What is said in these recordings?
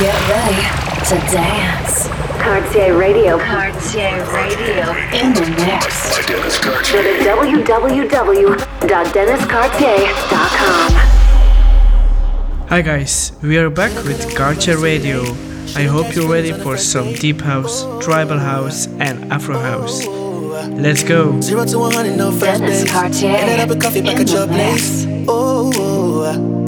Get ready to dance. Cartier Radio. Cartier Radio. In the mix. By Dennis Cartier. Go to www.denniscartier.com. Hi guys, we are back with Cartier Radio. I hope you're ready for some deep house, tribal house, and afro house. Let's go. Zero to 100, no first Dennis. Cartier. Ended up a coffee back at your place. Oh, oh,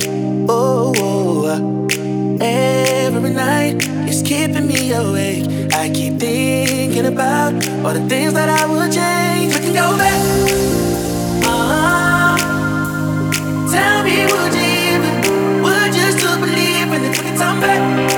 oh. oh every night. It's keeping me awake. I keep thinking about all the things that I would change. We can go back. Uh-huh. Tell me, would you even, would you still believe in it? We can turn back.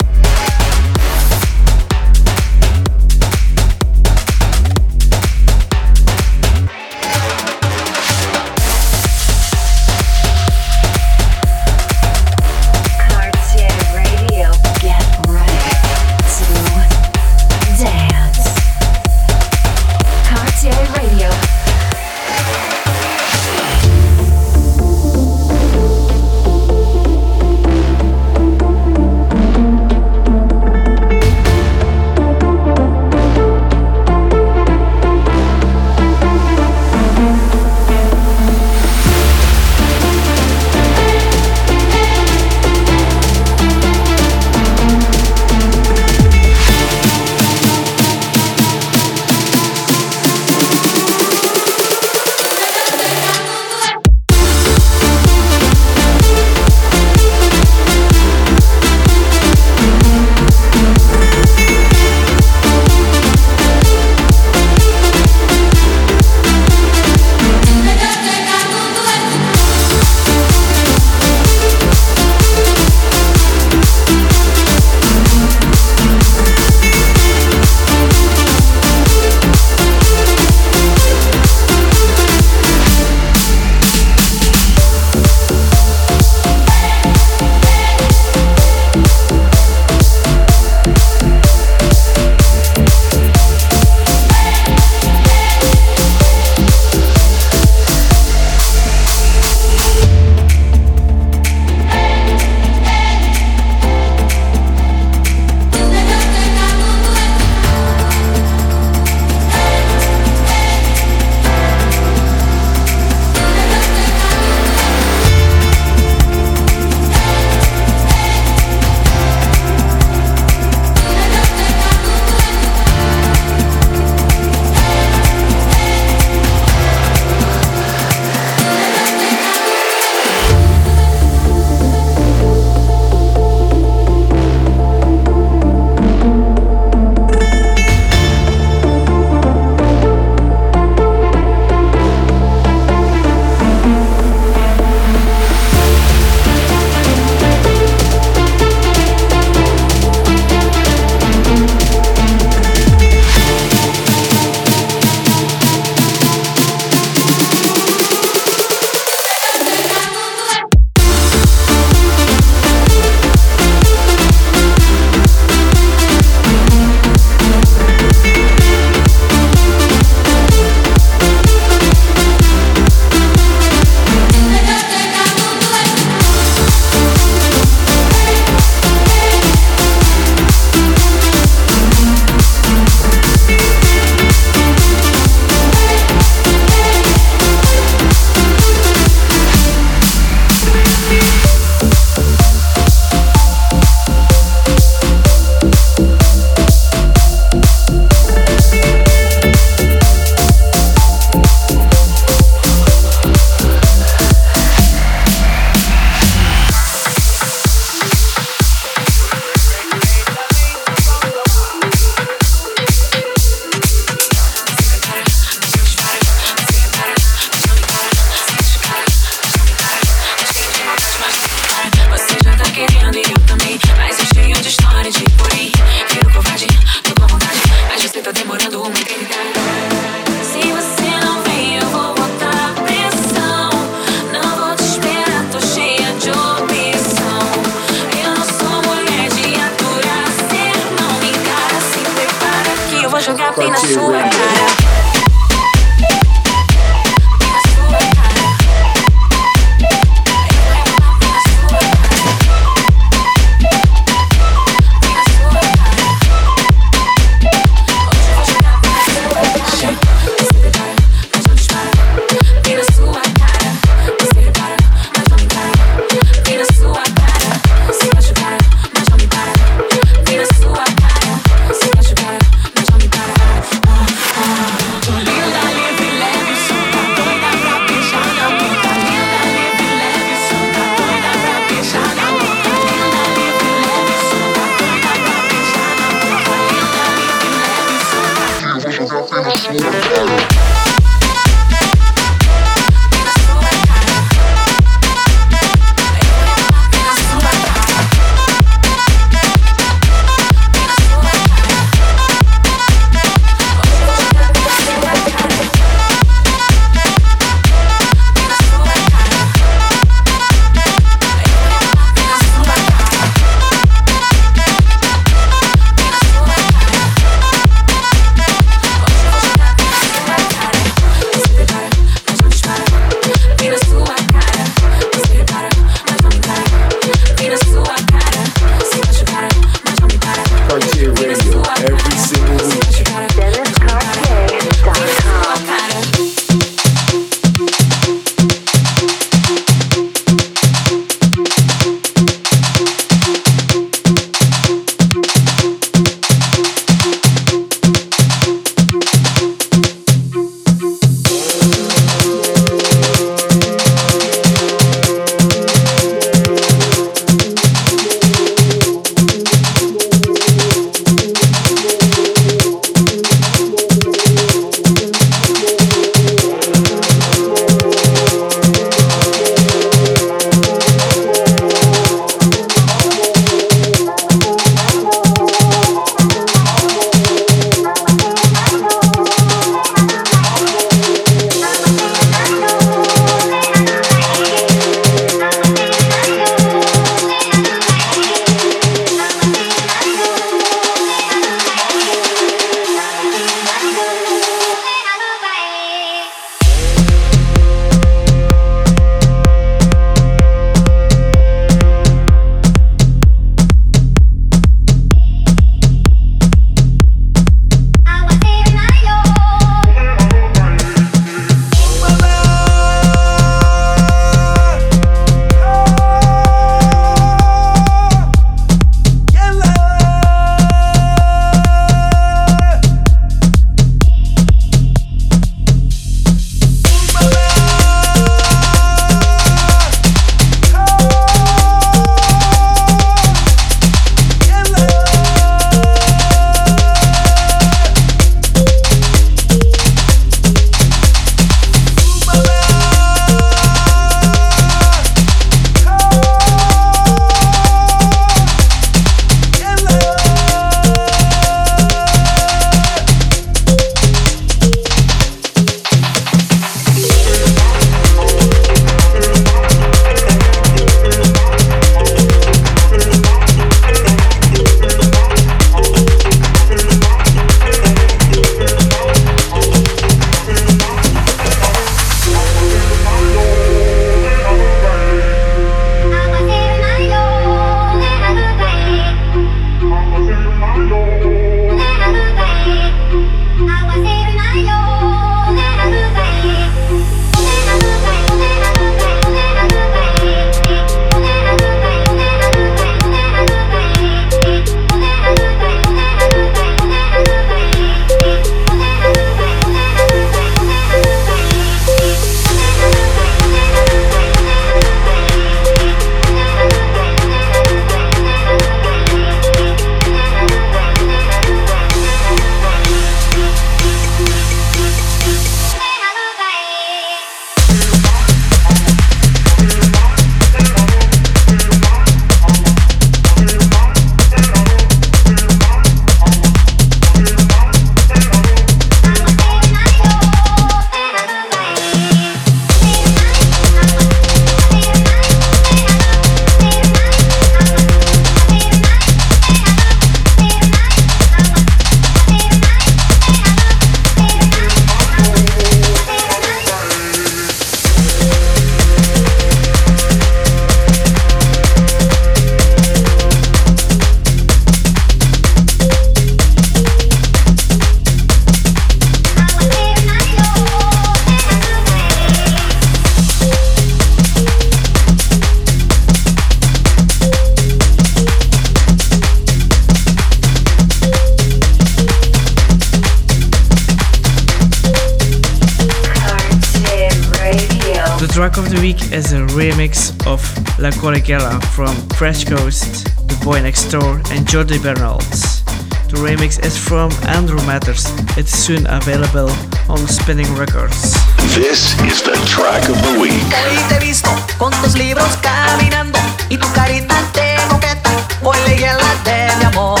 Of La from Fresh Coast, The Boy Next Door, and Jordi Bernals. The remix is from Andrew Matters. It's soon available on Spinnin' Records. This is the track of the week. Hoy te he visto con tus libros caminando y tu carita de moqueta. Hoy leí la de mi amor.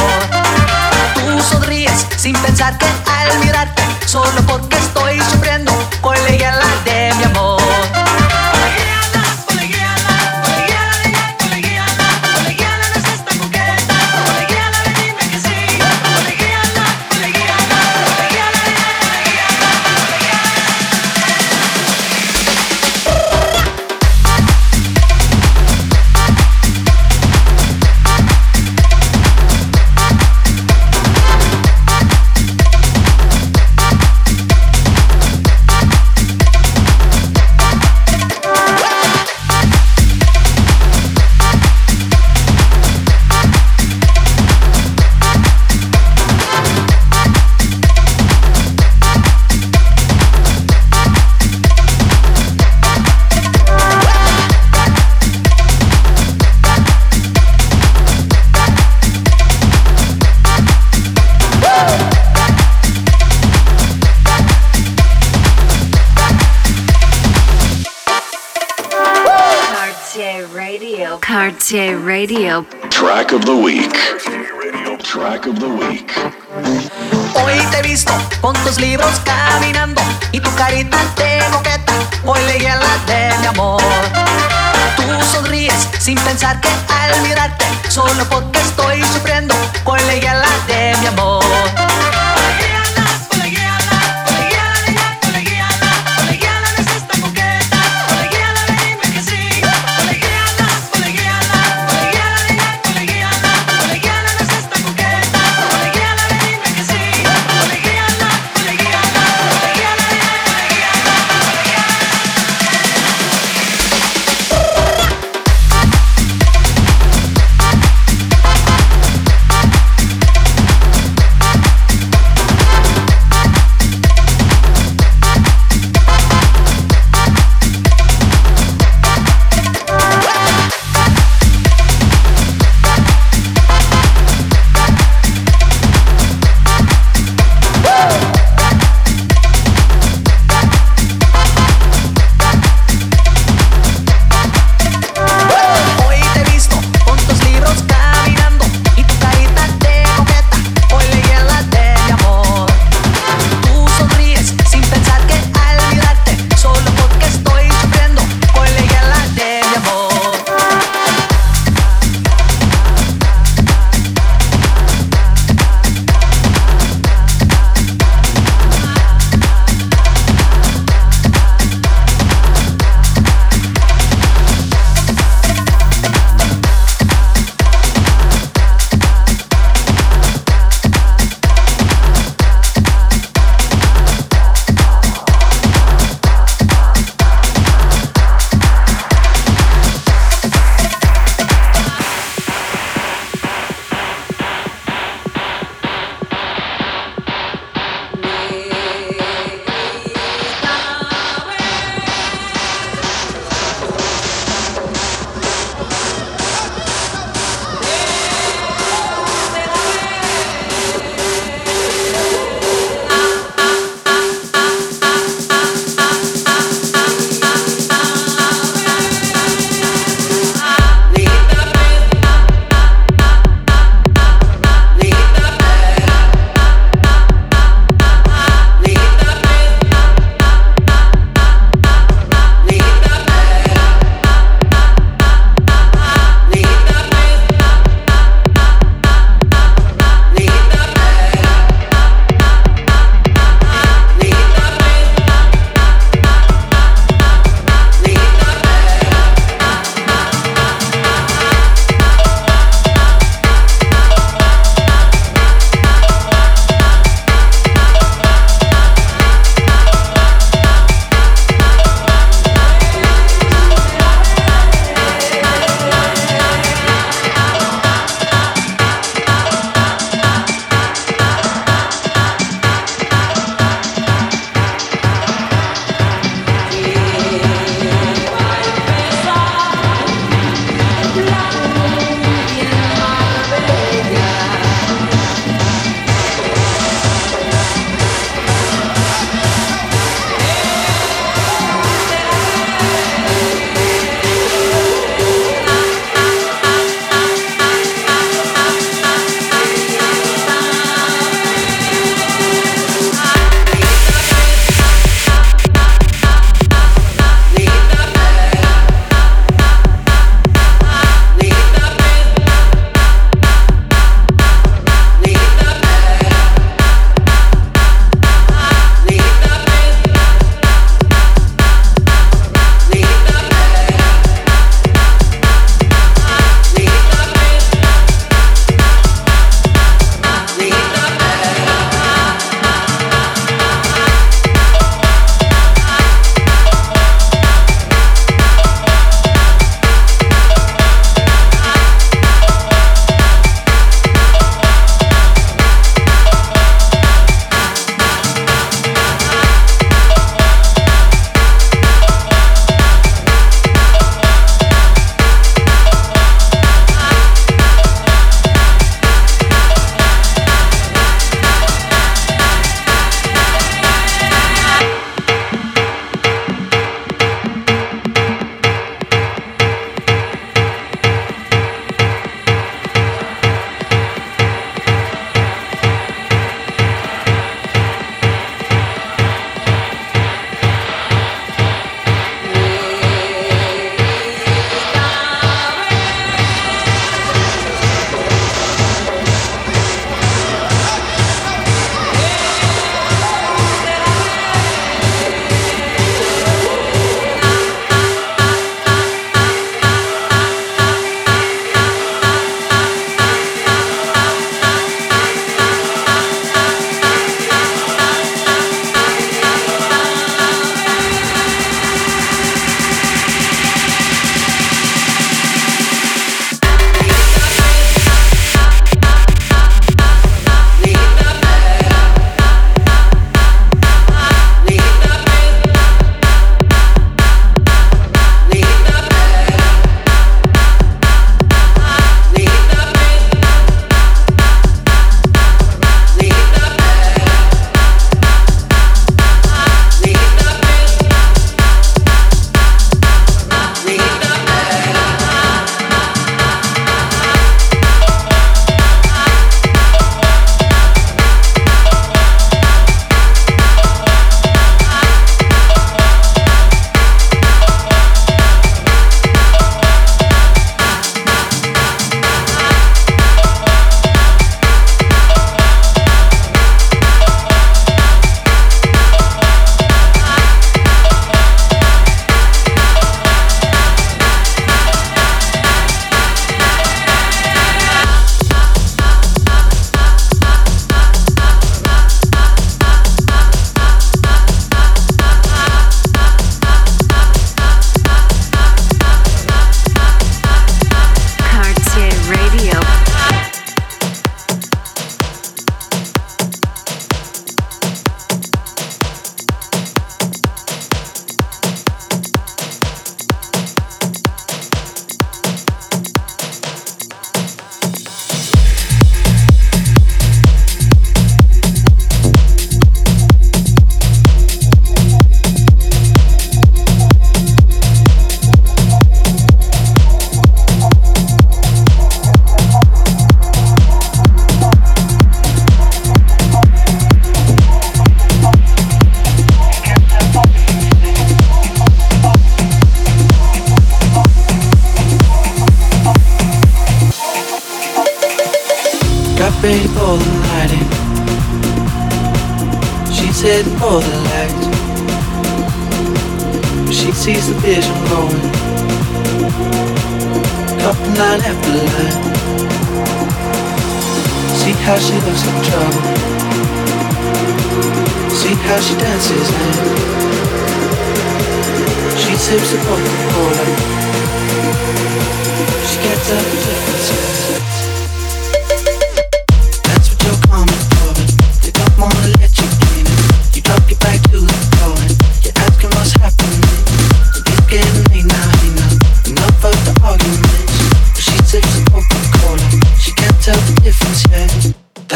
Tú sonríes sin pensar que al mirarte, solo porque Radio. Track of the week. Track of the week. Hoy te he visto con tus libros caminando y tu carita de moqueta. Hoy leí la de mi amor. Tú sonríes sin pensar que al mirarte, solo porque estoy sufriendo, hoy leí la de mi amor.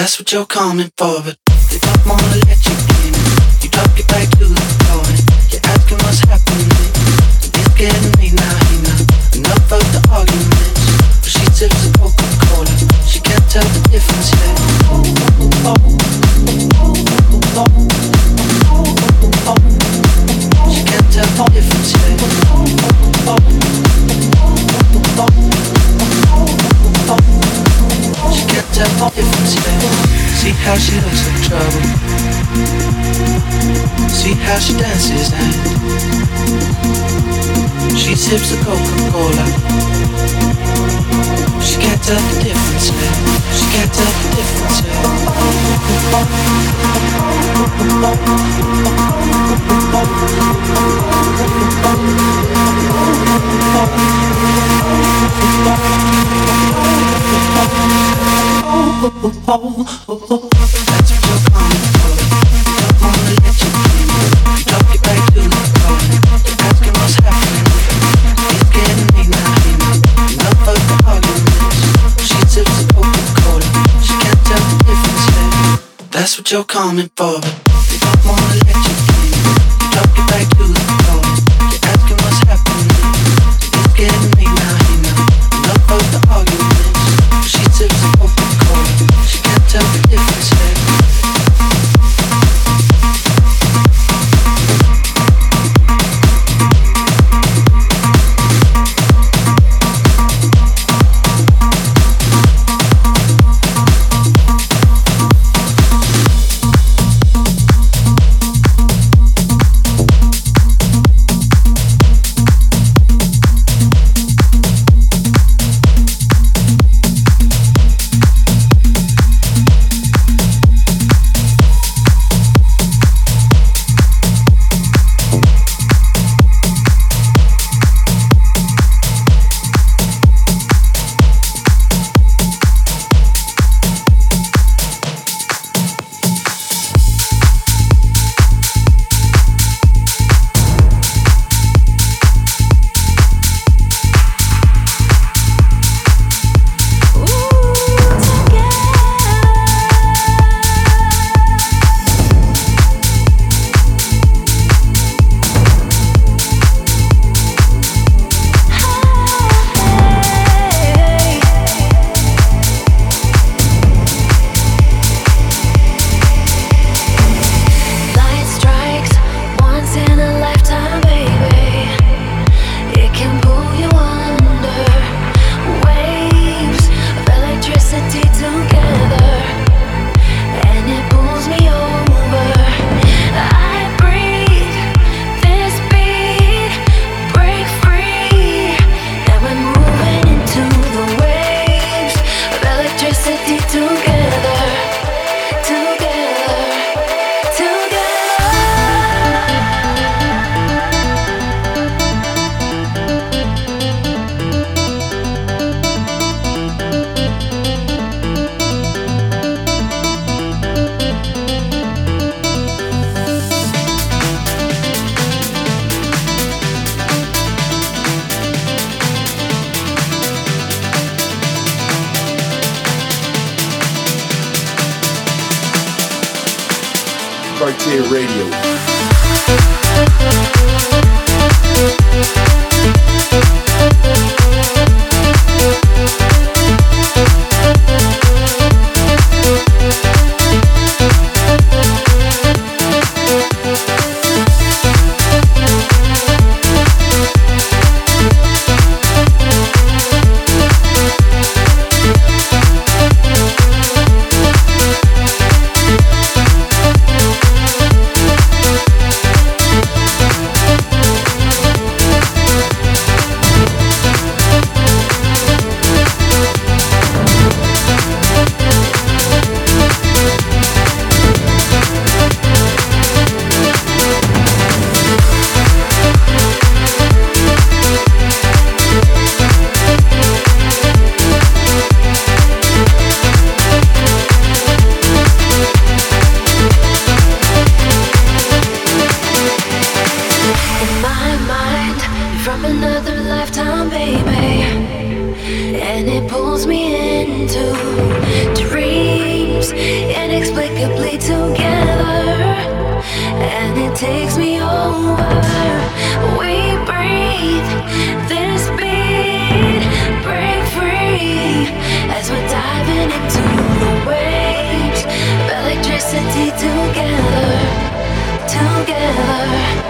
That's what you're coming for, but they don't wanna let you in. You drop your back to the floor you're asking what's happening. It's getting late now, hey now. Enough of the arguments. But she sips the Coca-Cola. She can't tell the difference yet. She can't tell the difference yet. Yet. See how she looks like trouble. See how she dances and she sips a Coca-Cola. She can't tell the difference yet. She can't tell the difference in. That's what you're coming for, they don't wanna let you in. You drop your back to Radio. Together, together.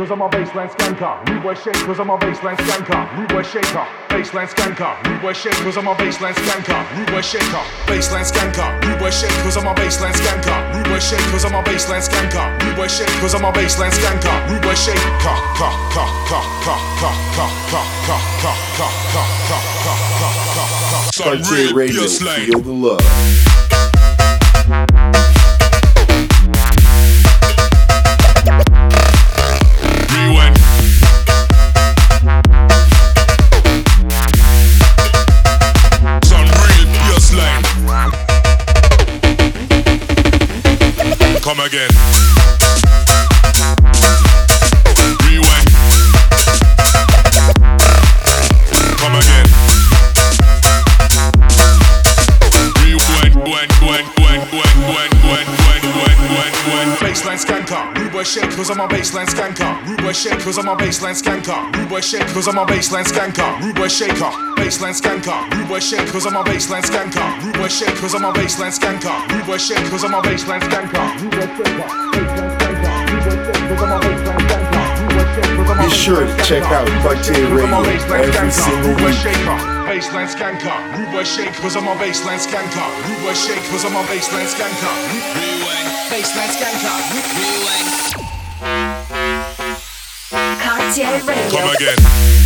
cause I'm a bassline skanker. We were shake cause I'm a bassline skanker. We were shaker. Bassline skanker. We were shake cause I'm a bassline skanker. We were shaker. Bassline skanker. We were shake cause I'm a bassline skanker. We were shake cause I'm a bassline skanker. We were shake cause I'm a bassline skanker. We were shake. Ka ka ka ka ka ka ka ka ka ka ka ka ka ka ka ka ka ka ka again. cause I'm a bassline skanker. Rude shake cause I'm a bassline skanker. Rude shake cause I'm a bassline skanker. Rude shaker. Bassline skanker. Rude shake cause I'm a bassline skanker. Rude shake cause I'm a bassline skanker. Rude shake cause I'm a bassline skanker. Be sure to check out Cartieradio every single week. Bassline skanker, Ruba shake cause I'm a bassline skanker. Ruba shake cause I'm a bassline skanker. Rewind. Bassline skanker. Rewind. Come again.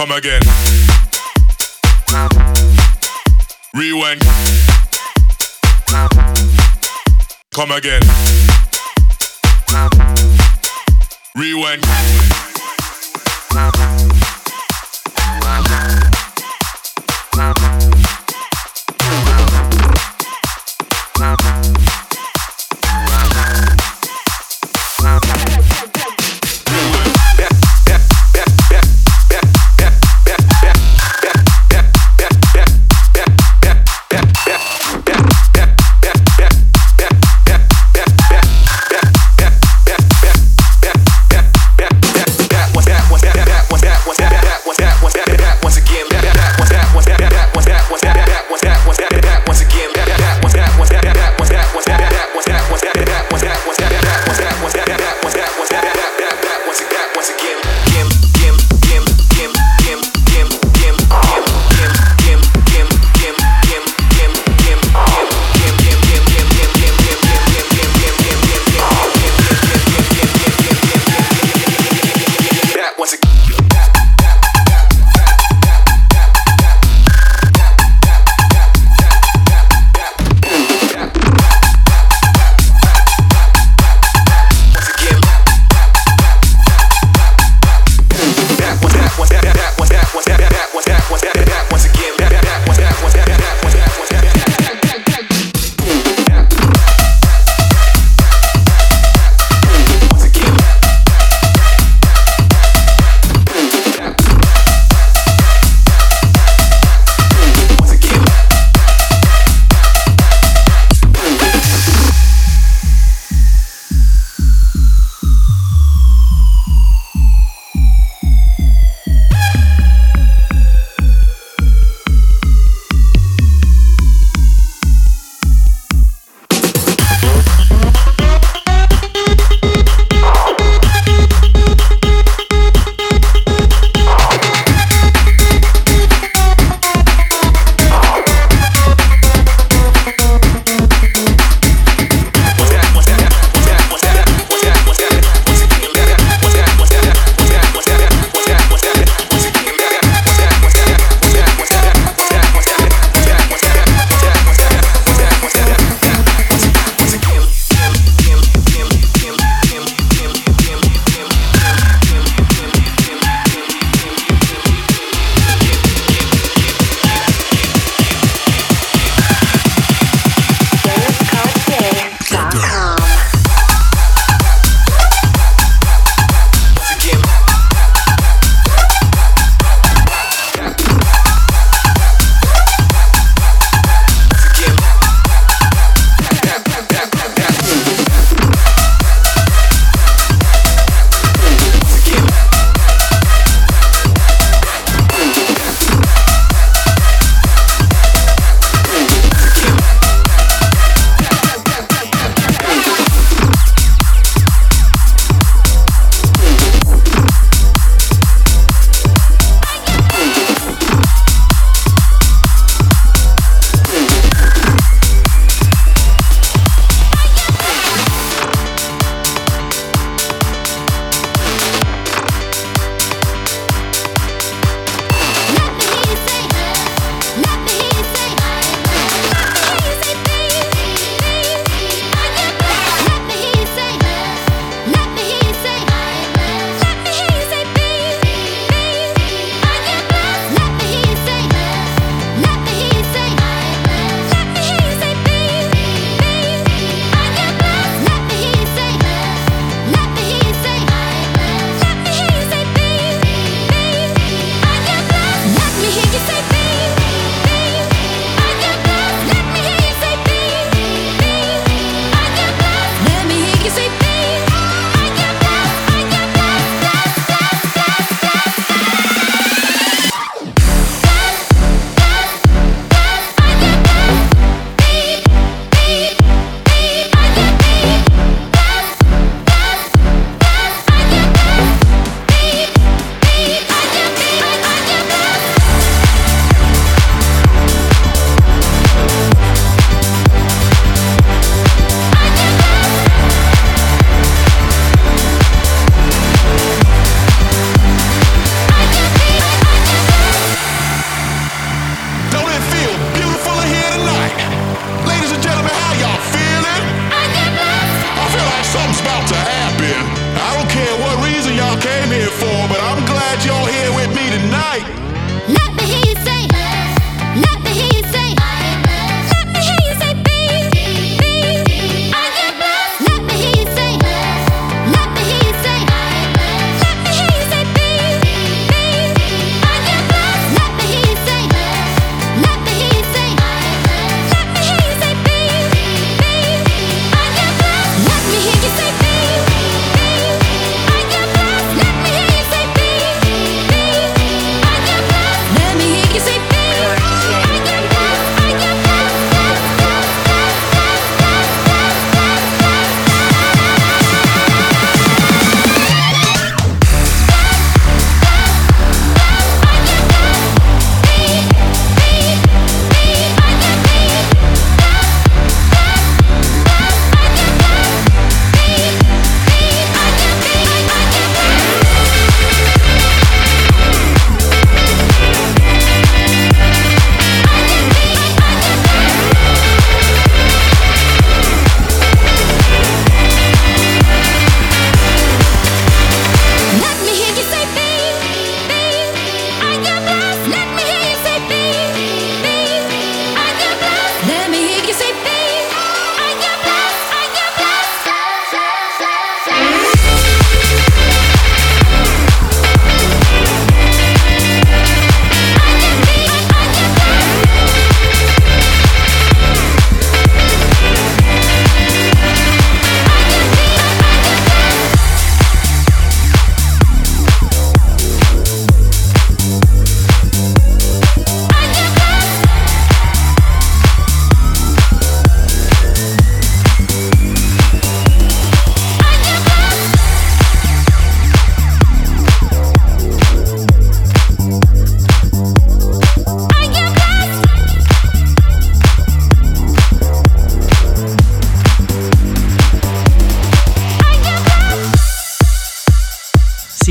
Come again. Rewind. Come again. Rewind.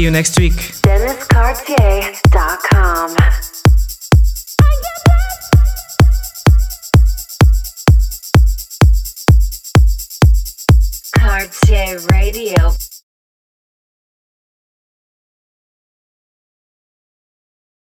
You next week.